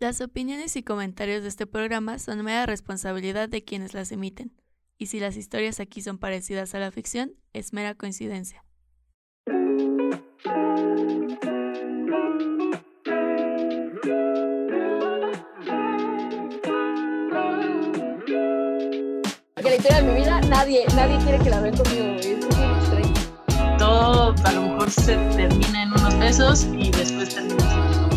Las opiniones y comentarios de este programa son mera responsabilidad de quienes las emiten, y si las historias aquí son parecidas a la ficción, es mera coincidencia. Que la historia de mi vida, nadie, nadie quiere que la vean conmigo, todo a lo mejor se termina en unos besos y después termina sin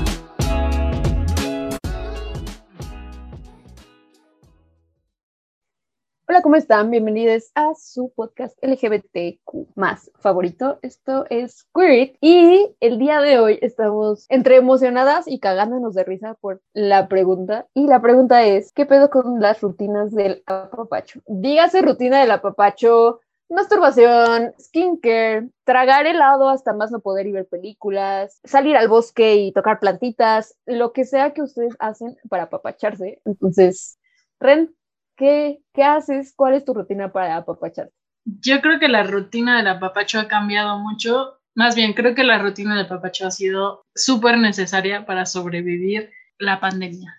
¿cómo están? Bienvenidos a su podcast LGBTQ más favorito. Esto es Queer y el día de hoy estamos entre emocionadas y cagándonos de risa por la pregunta. Y la pregunta es, ¿qué pedo con las rutinas del apapacho? Dígase rutina del apapacho, masturbación, skincare, tragar helado hasta más no poder y ver películas, salir al bosque y tocar plantitas, lo que sea que ustedes hacen para apapacharse. Entonces, Ren, ¿qué, qué haces? ¿Cuál es tu rutina para apapacharte? Yo creo que la rutina del apapacho ha cambiado mucho. Más bien, creo que la rutina del apapacho ha sido súper necesaria para sobrevivir la pandemia.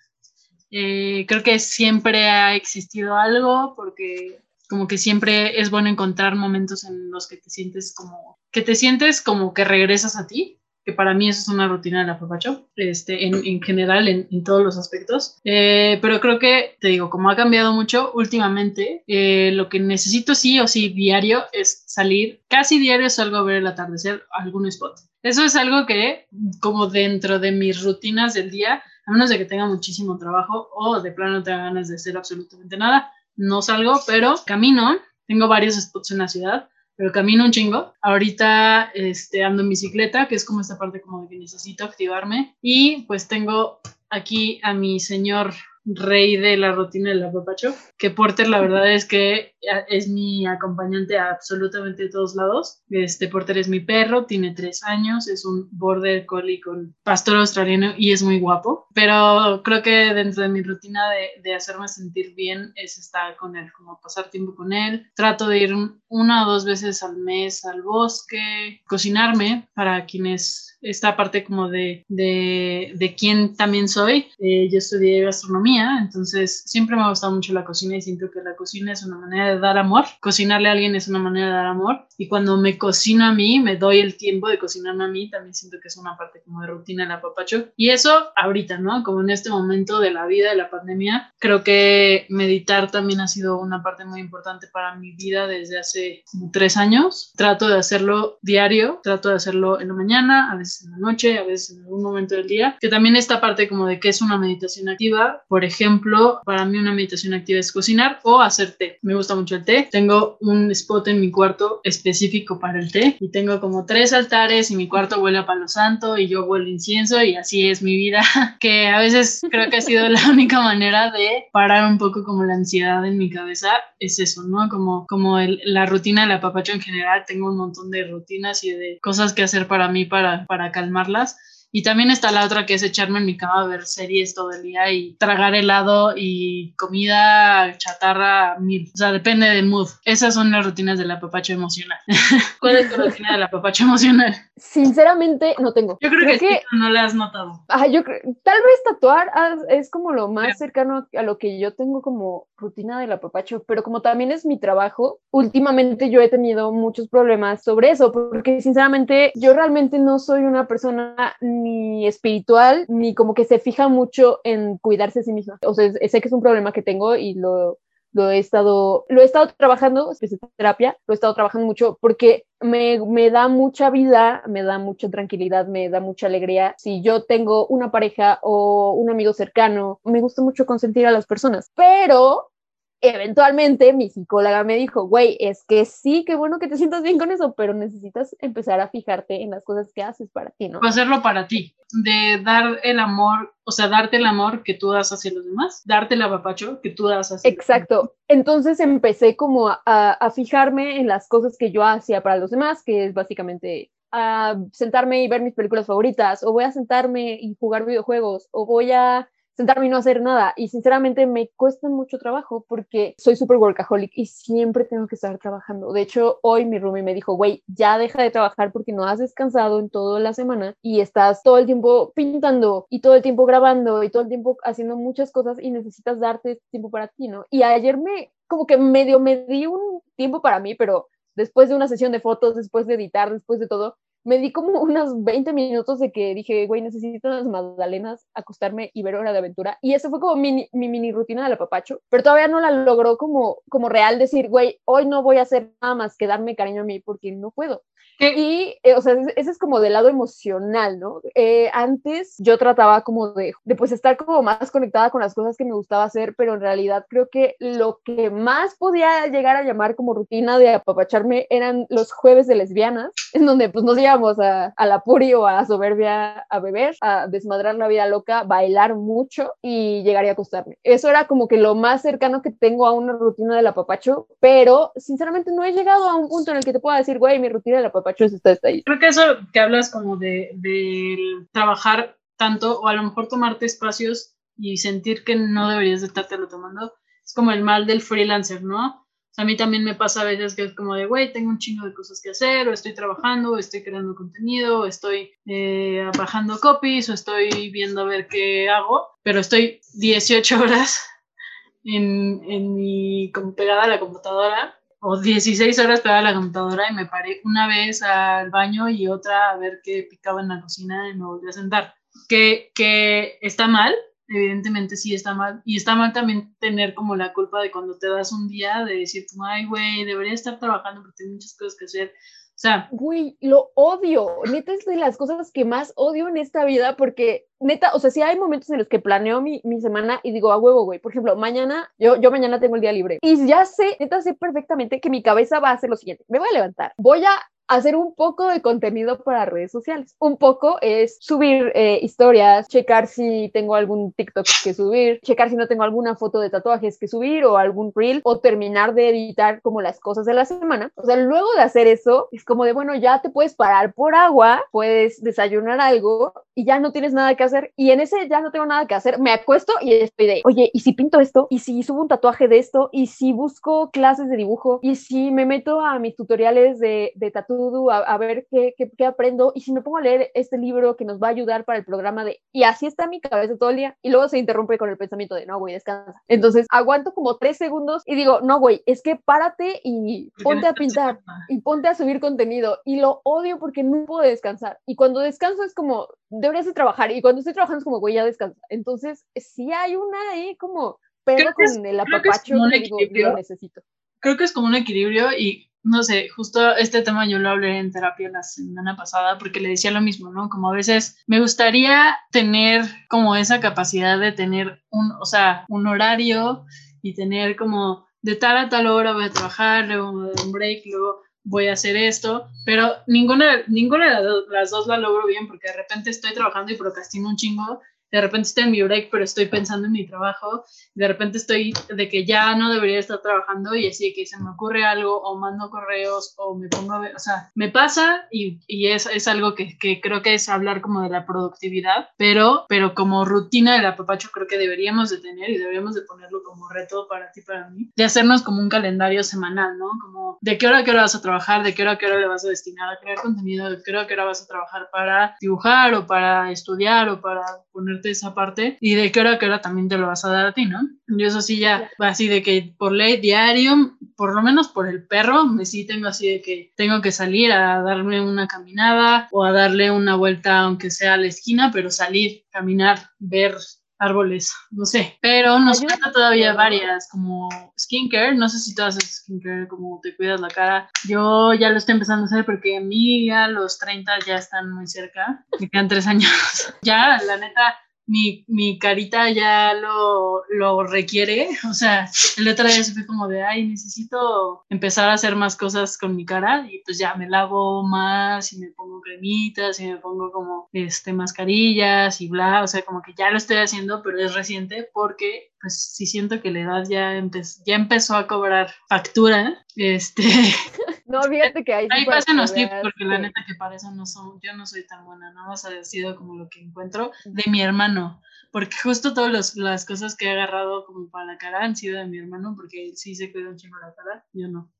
Eh, creo que siempre ha existido algo porque como que siempre es bueno encontrar momentos en los que te sientes como que te sientes como que regresas a ti que para mí eso es una rutina del apapacho, este, en, en general, en, en todos los aspectos. Eh, pero creo que, te digo, como ha cambiado mucho últimamente, eh, lo que necesito sí o sí diario es salir, casi diario salgo a ver el atardecer, algún spot. Eso es algo que, como dentro de mis rutinas del día, a menos de que tenga muchísimo trabajo o de plano no tenga ganas de hacer absolutamente nada, no salgo, pero camino, tengo varios spots en la ciudad, pero camino un chingo. Ahorita este, ando en bicicleta, que es como esta parte como de que necesito activarme. Y pues tengo aquí a mi señor rey de la rutina del apapacho, que Porter la verdad es que es mi acompañante a absolutamente todos lados. Este Porter es mi perro, tiene tres años, es un border collie con pastor australiano y es muy guapo, pero creo que dentro de mi rutina de, de hacerme sentir bien es estar con él, como pasar tiempo con él. Trato de ir un- una o dos veces al mes al bosque, cocinarme para quienes esta parte como de, de, de quién también soy. Eh, yo estudié gastronomía, entonces siempre me ha gustado mucho la cocina y siento que la cocina es una manera de dar amor. Cocinarle a alguien es una manera de dar amor. Y cuando me cocino a mí, me doy el tiempo de cocinarme a mí, también siento que es una parte como de rutina del apapacho. Y eso ahorita, ¿no? Como en este momento de la vida, de la pandemia, creo que meditar también ha sido una parte muy importante para mi vida desde hace tres años. Trato de hacerlo diario, trato de hacerlo en la mañana, a veces en la noche, a veces en algún momento del día. Que también esta parte como de qué es una meditación activa. Por ejemplo, para mí una meditación activa es cocinar o hacer té. Me gusta mucho el té. Tengo un spot en mi cuarto específico para el té y tengo como tres altares y mi cuarto huele a palo santo y yo huelo incienso y así es mi vida, que a veces creo que ha sido la única manera de parar un poco como la ansiedad en mi cabeza, es eso, ¿no? Como, como el- la rutina del apapacho en general, tengo un montón de rutinas y de cosas que hacer para mí para, para calmarlas. Y también está la otra que es echarme en mi cama a ver series todo el día y tragar helado y comida chatarra mil. O sea, depende del mood. Esas son las rutinas del apapacho emocional. ¿Cuál es tu rutina del apapacho emocional? Sinceramente, no tengo. Yo creo, que, sí, pero no la has notado. Ajá, yo creo, tal vez tatuar ah, es como lo más cercano a lo que yo tengo como rutina del apapacho, pero como también es mi trabajo, últimamente yo he tenido muchos problemas sobre eso, porque sinceramente yo realmente no soy una persona ni espiritual, ni como que se fija mucho en cuidarse a sí misma. O sea, sé que es un problema que tengo y lo, he estado, lo he estado trabajando, terapia, lo he estado trabajando mucho porque me da mucha vida, me da mucha tranquilidad, me da mucha alegría. Si yo tengo una pareja o un amigo cercano, me gusta mucho consentir a las personas, pero eventualmente mi psicóloga me dijo, güey, es que sí, qué bueno que te sientas bien con eso, pero necesitas empezar a fijarte en las cosas que haces para ti, ¿no? hacerlo para ti, de dar el amor, o sea, darte el amor que tú das hacia los demás, darte el apapacho que tú das hacia Exacto. Entonces empecé como a, a- a fijarme en las cosas que yo hacía para los demás, que es básicamente a sentarme y ver mis películas favoritas, o voy a sentarme y jugar videojuegos, o voy a sentarme y no hacer nada. Y sinceramente me cuesta mucho trabajo porque soy súper workaholic y siempre tengo que estar trabajando. De hecho, hoy mi roomie me dijo, güey, ya deja de trabajar porque no has descansado en toda la semana y estás todo el tiempo pintando y todo el tiempo grabando y todo el tiempo haciendo muchas cosas y necesitas darte tiempo para ti, ¿no? Y ayer me, como que medio me di un tiempo para mí, pero después de una sesión de fotos, después de editar, después de todo, me di como unos 20 minutos de que dije, güey, necesito unas magdalenas, acostarme y ver Hora de Aventura. Y eso fue como mi, mi mini rutina del apapacho, pero todavía no la logró como, como real decir, güey, hoy no voy a hacer nada más que darme cariño a mí porque no puedo. Y, eh, o sea, ese es como del lado emocional, ¿no? Eh, antes yo trataba como de, de, pues estar como más conectada con las cosas que me gustaba hacer, pero en realidad creo que lo que más podía llegar a llamar como rutina de apapacharme eran los jueves de lesbianas, en donde pues nos a, la puri o a soberbia a beber, a desmadrar la vida loca, bailar mucho y llegaría a acostarme. Eso era como que lo más cercano que tengo a una rutina del apapacho, pero sinceramente no he llegado a un punto en el que te pueda decir, güey, mi rutina del apapacho está, ahí. Creo que eso que hablas como de, de trabajar tanto o a lo mejor tomarte espacios y sentir que no deberías de estártelo tomando, es como el mal del freelancer, ¿no? A mí también me pasa a veces que es como de, güey, tengo un chingo de cosas que hacer, o estoy trabajando, o estoy creando contenido, o estoy eh, bajando copies, o estoy viendo a ver qué hago, pero estoy 18 horas en, en mi, como pegada a la computadora o 16 horas pegada a la computadora y me paré una vez al baño y otra a ver qué picaba en la cocina y me volví a sentar. Que, que está mal, evidentemente sí está mal. Y está mal también tener como la culpa de cuando te das un día de decir, ay, güey, debería estar trabajando porque tengo muchas cosas que hacer. O sea, güey, lo odio. Neta es de las cosas que más odio en esta vida porque, neta, o sea, sí hay momentos en los que planeo mi, mi semana y digo, a huevo, güey. Por ejemplo, mañana, yo, yo mañana tengo el día libre y ya sé, neta sé perfectamente que mi cabeza va a hacer lo siguiente. Me voy a levantar, voy a hacer un poco de contenido para redes sociales. Un poco es subir eh, historias, checar si tengo algún TikTok que subir, checar si no tengo alguna foto de tatuajes que subir o algún reel o terminar de editar como las cosas de la semana. O sea, luego de hacer eso, es como de, bueno, ya te puedes parar por agua, puedes desayunar algo y ya no tienes nada que hacer. Y en ese ya no tengo nada que hacer, me acuesto y estoy de, oye, ¿y si pinto esto? ¿Y si subo un tatuaje de esto? ¿Y si busco clases de dibujo? ¿Y si me meto a mis tutoriales de, de tatu a, ver qué, qué, aprendo y si me pongo a leer este libro que nos va a ayudar para el programa de... Y así está mi cabeza todo el día y luego se interrumpe con el pensamiento de, no, güey, descansa. Entonces aguanto como tres segundos y digo, no, güey, es que párate y ponte a pintar y ponte a subir contenido y lo odio porque no puedo descansar. Y cuando descanso es como, deberías de trabajar y cuando estoy trabajando es como, güey, ya descansa. Entonces sí hay una ahí como pero con el apapacho que, digo, yo necesito. Creo que es como un equilibrio y no sé, justo este tema yo lo hablé en terapia la semana pasada porque le decía lo mismo, ¿no? Como a veces me gustaría tener como esa capacidad de tener un, o sea, un horario y tener como de tal a tal hora voy a trabajar, luego un break, luego voy a hacer esto, pero ninguna, ninguna de las dos la logro bien porque de repente estoy trabajando y procrastino un chingo de repente estoy en mi break, pero estoy pensando en mi trabajo, de repente estoy de que ya no debería estar trabajando y así que se me ocurre algo o mando correos o me pongo a ver, o sea, me pasa y, y es, es, algo que, que, creo que es hablar como de la productividad, pero, pero como rutina del apapacho creo que deberíamos de tener y deberíamos de ponerlo como reto para ti, para mí, de hacernos como un calendario semanal, ¿no? Como de qué hora a qué hora vas a trabajar, de qué hora a qué hora le vas a destinar a crear contenido, de qué hora a qué hora vas a trabajar para dibujar o para estudiar o para poner esa parte y de qué hora a qué hora también te lo vas a dar a ti, ¿no? Yo eso sí ya, así de que por ley diario, por lo menos por el perro, me sí tengo así de que tengo que salir a darme una caminada o a darle una vuelta aunque sea a la esquina, pero salir, caminar, ver árboles, no sé, pero nos falta todavía varias, como skincare, no sé si tú haces skincare, como te cuidas la cara, yo ya lo estoy empezando a hacer porque a mí a los 30 ya están muy cerca, me quedan tres años, ya, la neta, mi, mi carita ya lo, lo, requiere. O sea, el otro día se fue como de, ay, necesito empezar a hacer más cosas con mi cara y pues ya me lavo más y me pongo cremitas y me pongo como este, mascarillas y bla. O sea, como que ya lo estoy haciendo, pero es reciente porque pues sí siento que la edad ya, ya empezó a cobrar factura. Este, No, fíjate que ahí Ahí pasen los tips, porque la neta que para eso no son, yo no soy tan buena, nada más ha sido como lo que encuentro de mi hermano, porque justo todas las cosas que he agarrado como para la cara han sido de mi hermano, porque él sí se cuida un chingo la cara, yo no.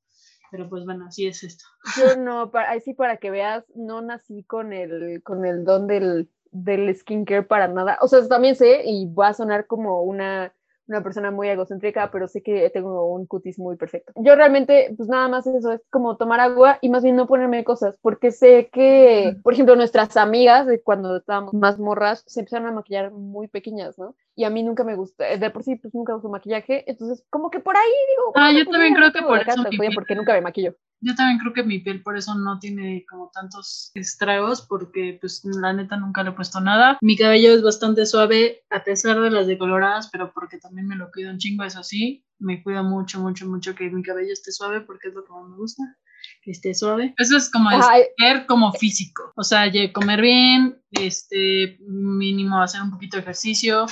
Pero pues bueno, así es esto. Yo no, para, ahí sí para que veas, no nací con el, con el don del, del skincare para nada. O sea, también sé, y va a sonar como una una persona muy egocéntrica, pero sé que tengo un cutis muy perfecto. Yo realmente, pues nada más eso, es como tomar agua y más bien no ponerme cosas, porque sé que, por ejemplo, nuestras amigas de cuando estábamos más morras se empezaron a maquillar muy pequeñas, ¿no? Y a mí nunca me gusta, de por sí, pues nunca uso maquillaje, entonces como que por ahí digo... Ah, yo pues, también creo que por eso... Porque nunca me maquillo yo también creo que mi piel por eso no tiene como tantos estragos, porque pues la neta nunca le he puesto nada. Mi cabello es bastante suave a pesar de las decoloradas, pero porque también me lo cuido un chingo, eso sí, me cuido mucho, mucho, mucho que mi cabello esté suave porque es lo que más me gusta que esté suave. Eso es como ser como físico, o sea, comer bien, este mínimo hacer un poquito de ejercicio.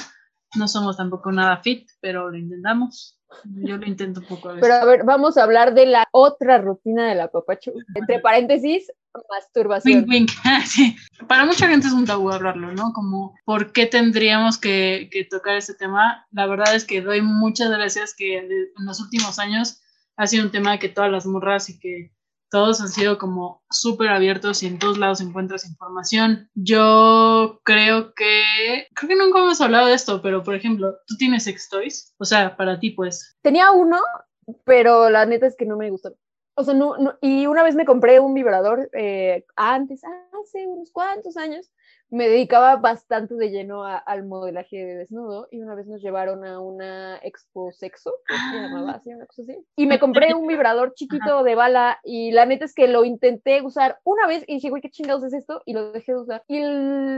No somos tampoco nada fit, pero lo intentamos. Yo lo intento un poco a veces. Pero a ver, vamos a hablar de la otra rutina de la papacho. Entre paréntesis, masturbación. Wink, wink. sí. Para mucha gente es un tabú hablarlo, ¿no? Como, ¿por qué tendríamos que, que tocar ese tema? La verdad es que doy muchas gracias que en los últimos años ha sido un tema que todas las morras y que todos han sido como súper abiertos y en todos lados encuentras información. Yo creo que, creo que nunca hemos hablado de esto, pero por ejemplo, ¿tú tienes sex toys? O sea, para ti pues. Tenía uno, pero la neta es que no me gustó. O sea, no, y una vez me compré un vibrador eh, antes, hace unos cuantos años, me dedicaba bastante de lleno al modelaje de desnudo y una vez nos llevaron a una expo sexo, que se llamaba así, una cosa así, y me compré un vibrador chiquito de bala y la neta es que lo intenté usar una vez y dije, güey, ¿qué chingados es esto? Y lo dejé de usar. Y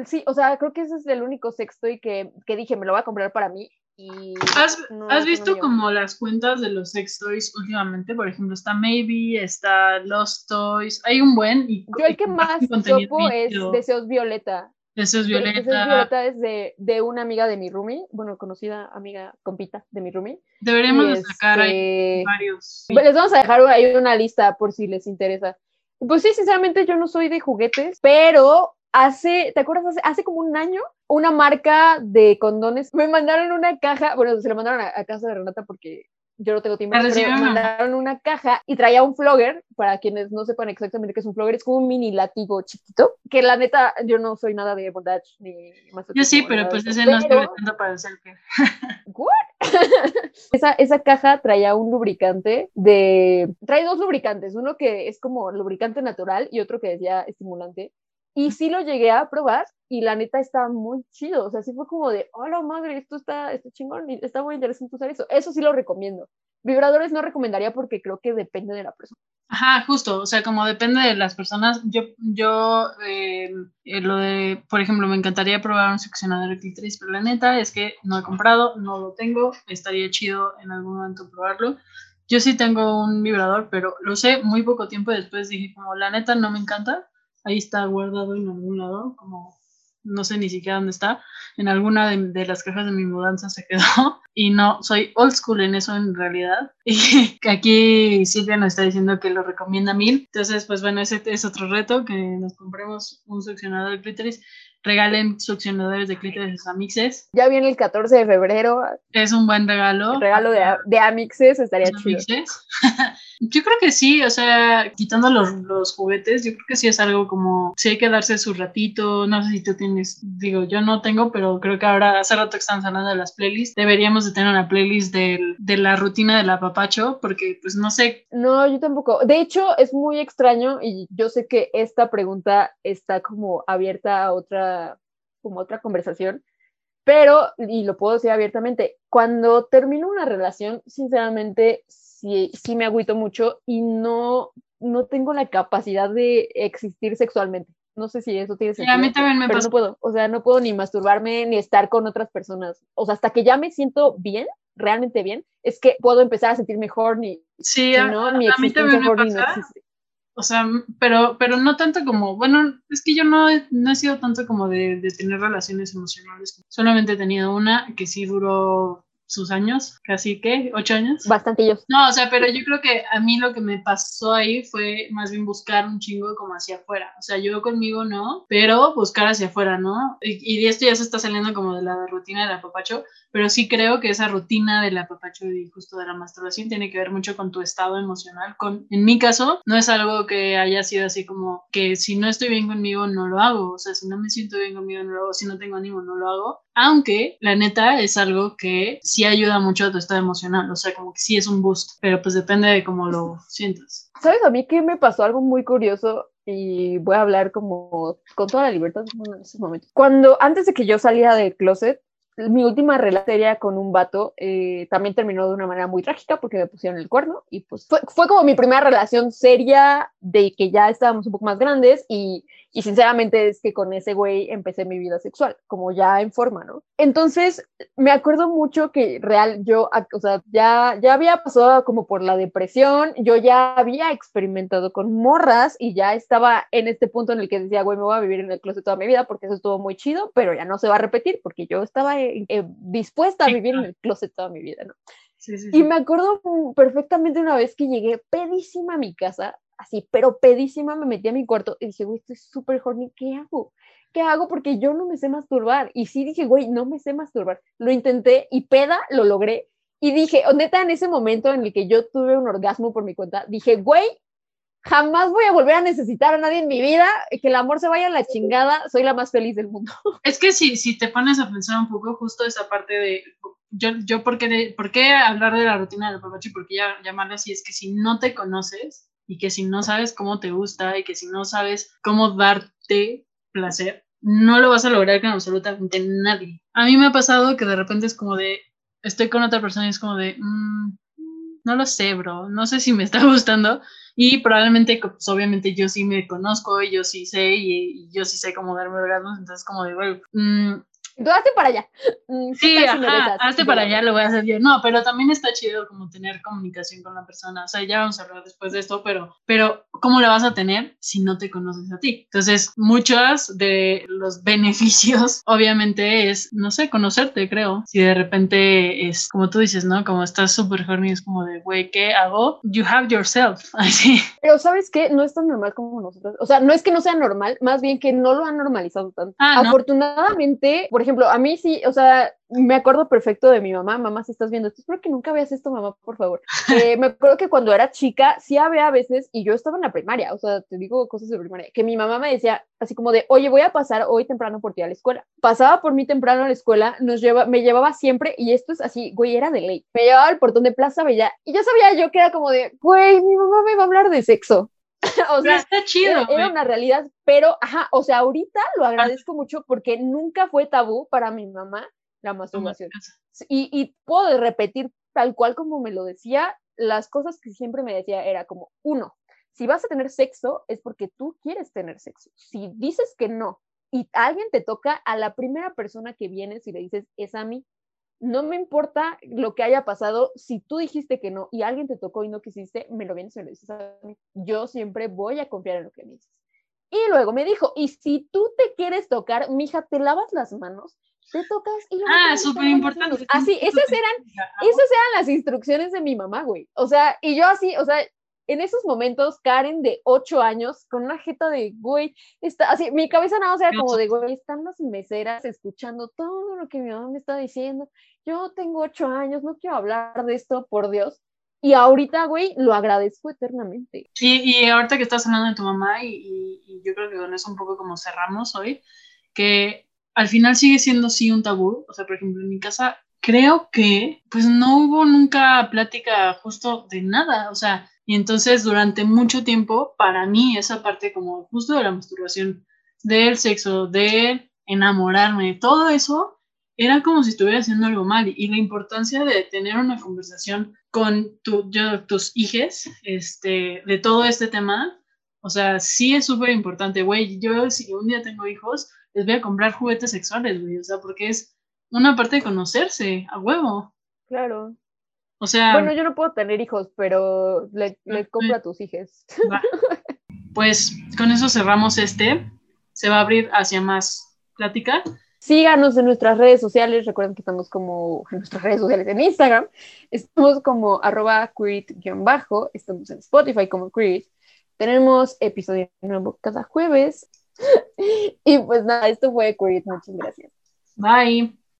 sí, o sea, creo que ese es el único sexto y que, que dije, me lo voy a comprar para mí y ¿Has, visto como las cuentas de los sex toys últimamente? Por ejemplo, está Maybe, está Lost Toys, hay un buen. Y, Yo el que más topo es Deseos Violeta. Eso es Violeta. Es Violeta es de, de, una amiga de mi roomie, bueno, conocida amiga compita de mi roomie. Deberíamos sacar ahí este, varios. Les vamos a dejar ahí una lista por si les interesa. Pues sí, sinceramente yo no soy de juguetes, pero hace, ¿te acuerdas? Hace, hace como un año, una marca de condones me mandaron una caja, bueno, se la mandaron a, a casa de Renata porque yo no tengo tiempo, pero me mandaron una caja y traía un flogger, para quienes no sepan exactamente qué es un flogger, es como un mini látigo chiquito, que la neta, yo no soy nada de bondage ni más Yo sí, pero pues ese no estoy tanto para el selfie. ¿What? esa, esa caja traía un lubricante de... Trae dos lubricantes, uno que es como lubricante natural y otro que decía estimulante. Y sí lo llegué a probar y la neta está muy chido. O sea, sí fue como de, hola madre, esto está, está chingón está muy interesante usar eso. Eso sí lo recomiendo. Vibradores no recomendaría porque creo que depende de la persona. Ajá, justo, o sea, como depende de las personas, yo, yo, eh, eh, lo de, por ejemplo, me encantaría probar un succionador de clítoris, pero la neta es que no he comprado, no lo tengo, estaría chido en algún momento probarlo. Yo sí tengo un vibrador, pero lo usé muy poco tiempo y después dije, como la neta no me encanta, ahí está guardado en algún lado, como no sé ni siquiera dónde está, en alguna de, las cajas de mi mudanza se quedó y no, soy old school en eso en realidad y que aquí Silvia nos está diciendo que lo recomienda mil, entonces pues bueno, ese es otro reto, que nos compremos un succionador de clítoris, regalen succionadores de clítoris a Amixes. Ya viene el 14 de febrero. Es un buen regalo. El regalo de, de Amixes estaría chido. Yo creo que sí, o sea, quitando los, los, juguetes, yo creo que sí es algo como, si hay que darse su ratito, no sé si tú tienes, digo, yo no tengo, pero creo que ahora hace rato que están hablando de las playlists, deberíamos de tener una playlist de, de la rutina de la papacho, porque pues no sé. No, yo tampoco. De hecho, es muy extraño y yo sé que esta pregunta está como abierta a otra, como otra conversación, pero, y lo puedo decir abiertamente, cuando termino una relación, sinceramente, sí, me agüito mucho y no, no tengo la capacidad de existir sexualmente. No sé si eso tiene sentido. a mí también me pero no puedo. O sea, no puedo ni masturbarme ni estar con otras personas. O sea, hasta que ya me siento bien, realmente bien, es que puedo empezar a sentirme horny. Sí, a, no, mi a mí también me pasa. O sea, pero, pero no tanto como, bueno, es que yo no he, no he sido tanto como de, de tener relaciones emocionales. Solamente he tenido una que sí duró sus años, casi que, ocho años. Bastantillos. No, o sea, pero yo creo que a mí lo que me pasó ahí fue más bien buscar un chingo como hacia afuera. O sea, yo conmigo no, pero buscar hacia afuera, ¿no? Y, y esto ya se está saliendo como de la rutina del apapacho, pero sí creo que esa rutina del apapacho y justo de la masturbación tiene que ver mucho con tu estado emocional. Con, en mi caso, no es algo que haya sido así como que si no estoy bien conmigo, no lo hago. O sea, si no me siento bien conmigo, no lo hago. Si no tengo ánimo, no lo hago. Aunque la neta es algo que sí ayuda mucho a tu estado emocional, o sea, como que sí es un boost, pero pues depende de cómo lo sientas. ¿Sabes a mí que me pasó algo muy curioso? Y voy a hablar como con toda la libertad en estos momentos. Cuando antes de que yo salía del closet, mi última relación con un vato eh, también terminó de una manera muy trágica porque me pusieron el cuerno y pues fue, fue como mi primera relación seria de que ya estábamos un poco más grandes y y sinceramente es que con ese güey empecé mi vida sexual, como ya en forma, ¿no? Entonces, me acuerdo mucho que real, yo, o sea, ya, ya había pasado como por la depresión, yo ya había experimentado con morras y ya estaba en este punto en el que decía, güey, me voy a vivir en el closet toda mi vida porque eso estuvo muy chido, pero ya no se va a repetir porque yo estaba eh, dispuesta a vivir en el closet toda mi vida, ¿no? Sí, sí, sí. Y me acuerdo perfectamente una vez que llegué pedísima a mi casa, así, pero pedísima, me metí a mi cuarto y dije, güey, estoy súper horny, ¿qué hago? ¿Qué hago? Porque yo no me sé masturbar. Y sí dije, güey, no me sé masturbar. Lo intenté y peda lo logré. Y dije, neta, en ese momento en el que yo tuve un orgasmo por mi cuenta, dije, güey, jamás voy a volver a necesitar a nadie en mi vida, que el amor se vaya a la chingada, soy la más feliz del mundo. Es que si, si te pones a pensar un poco justo esa parte de, yo, yo ¿por, qué, ¿por qué hablar de la rutina del papacho? ¿Por qué llamarla así? Es que si no te conoces, y que si no sabes cómo te gusta y que si no sabes cómo darte placer, no lo vas a lograr con absolutamente nadie. A mí me ha pasado que de repente es como de, estoy con otra persona y es como de, mm, no lo sé, bro, no sé si me está gustando y probablemente, pues obviamente yo sí me conozco y yo sí sé y, yo sí sé cómo darme orgasmos, entonces como de, bueno, mm, Tú hazte para allá. Mm, sí, ajá, hazte para allá, lo voy a hacer yo. No, pero también está chido como tener comunicación con la persona. O sea, ya vamos a hablar después de esto, pero, pero ¿cómo la vas a tener si no te conoces a ti? Entonces, muchos de los beneficios, obviamente, es, no sé, conocerte, creo. Si de repente es, como tú dices, ¿no? Como estás súper horny, es como de, güey, ¿qué hago? You have yourself. Así. Pero, ¿sabes qué? No es tan normal como nosotros. O sea, no es que no sea normal, más bien que no lo han normalizado tanto. Ah, Afortunadamente, por ejemplo, a mí sí, o sea, me acuerdo perfecto de mi mamá, mamá, si estás viendo esto, espero que nunca veas esto, mamá, por favor. Eh, me acuerdo que cuando era chica, sí había veces, y yo estaba en la primaria, o sea, te digo cosas de primaria, que mi mamá me decía así como de, oye, voy a pasar hoy temprano por ti a la escuela. Pasaba por mí temprano a la escuela, nos lleva, me llevaba siempre, y esto es así, güey, era de ley. Me llevaba al portón de Plaza Bella, y yo sabía yo que era como de, güey, mi mamá me va a hablar de sexo. o sea, está chido. Era, una realidad, pero, ajá, o sea, ahorita lo agradezco mucho porque nunca fue tabú para mi mamá la masturbación. Y, y puedo repetir tal cual como me lo decía, las cosas que siempre me decía era como, uno, si vas a tener sexo es porque tú quieres tener sexo. Si dices que no y alguien te toca, a la primera persona que vienes y le dices, es a mí, no me importa lo que haya pasado, si tú dijiste que no y alguien te tocó y no quisiste, me lo vienes y me lo dices a mí. Yo siempre voy a confiar en lo que me dices. Y luego me dijo, y si tú te quieres tocar, mija, te lavas las manos, te tocas y luego Ah, súper importante. Así, esas eran, esas eran las instrucciones de mi mamá, güey. O sea, y yo así, o sea, en esos momentos, Karen de ocho años, con una jeta de, güey, está así, mi cabeza nada, o sea, como de, güey, están las meseras escuchando todo lo que mi mamá me está diciendo. Yo tengo ocho años, no quiero hablar de esto, por Dios. Y ahorita, güey, lo agradezco eternamente. Y, y ahorita que estás hablando de tu mamá, y, y, yo creo que con eso un poco como cerramos hoy, que al final sigue siendo sí un tabú. O sea, por ejemplo, en mi casa creo que pues no hubo nunca plática justo de nada. O sea, y entonces durante mucho tiempo, para mí, esa parte como justo de la masturbación, del sexo, de enamorarme, todo eso, era como si estuviera haciendo algo mal. Y la importancia de tener una conversación con tu, yo, tus hijos este, de todo este tema, o sea, sí es súper importante, güey. Yo si un día tengo hijos, les voy a comprar juguetes sexuales, güey. O sea, porque es una parte de conocerse, a huevo. Claro. O sea. Bueno, yo no puedo tener hijos, pero le, le compro a tus hijos. Pues con eso cerramos este. Se va a abrir hacia más plática. Síganos en nuestras redes sociales. Recuerden que estamos como en nuestras redes sociales en Instagram. Estamos como arroba bajo Estamos en Spotify como Queer. Tenemos episodio nuevo cada jueves. y pues nada, esto fue Queer. Muchas gracias. Bye.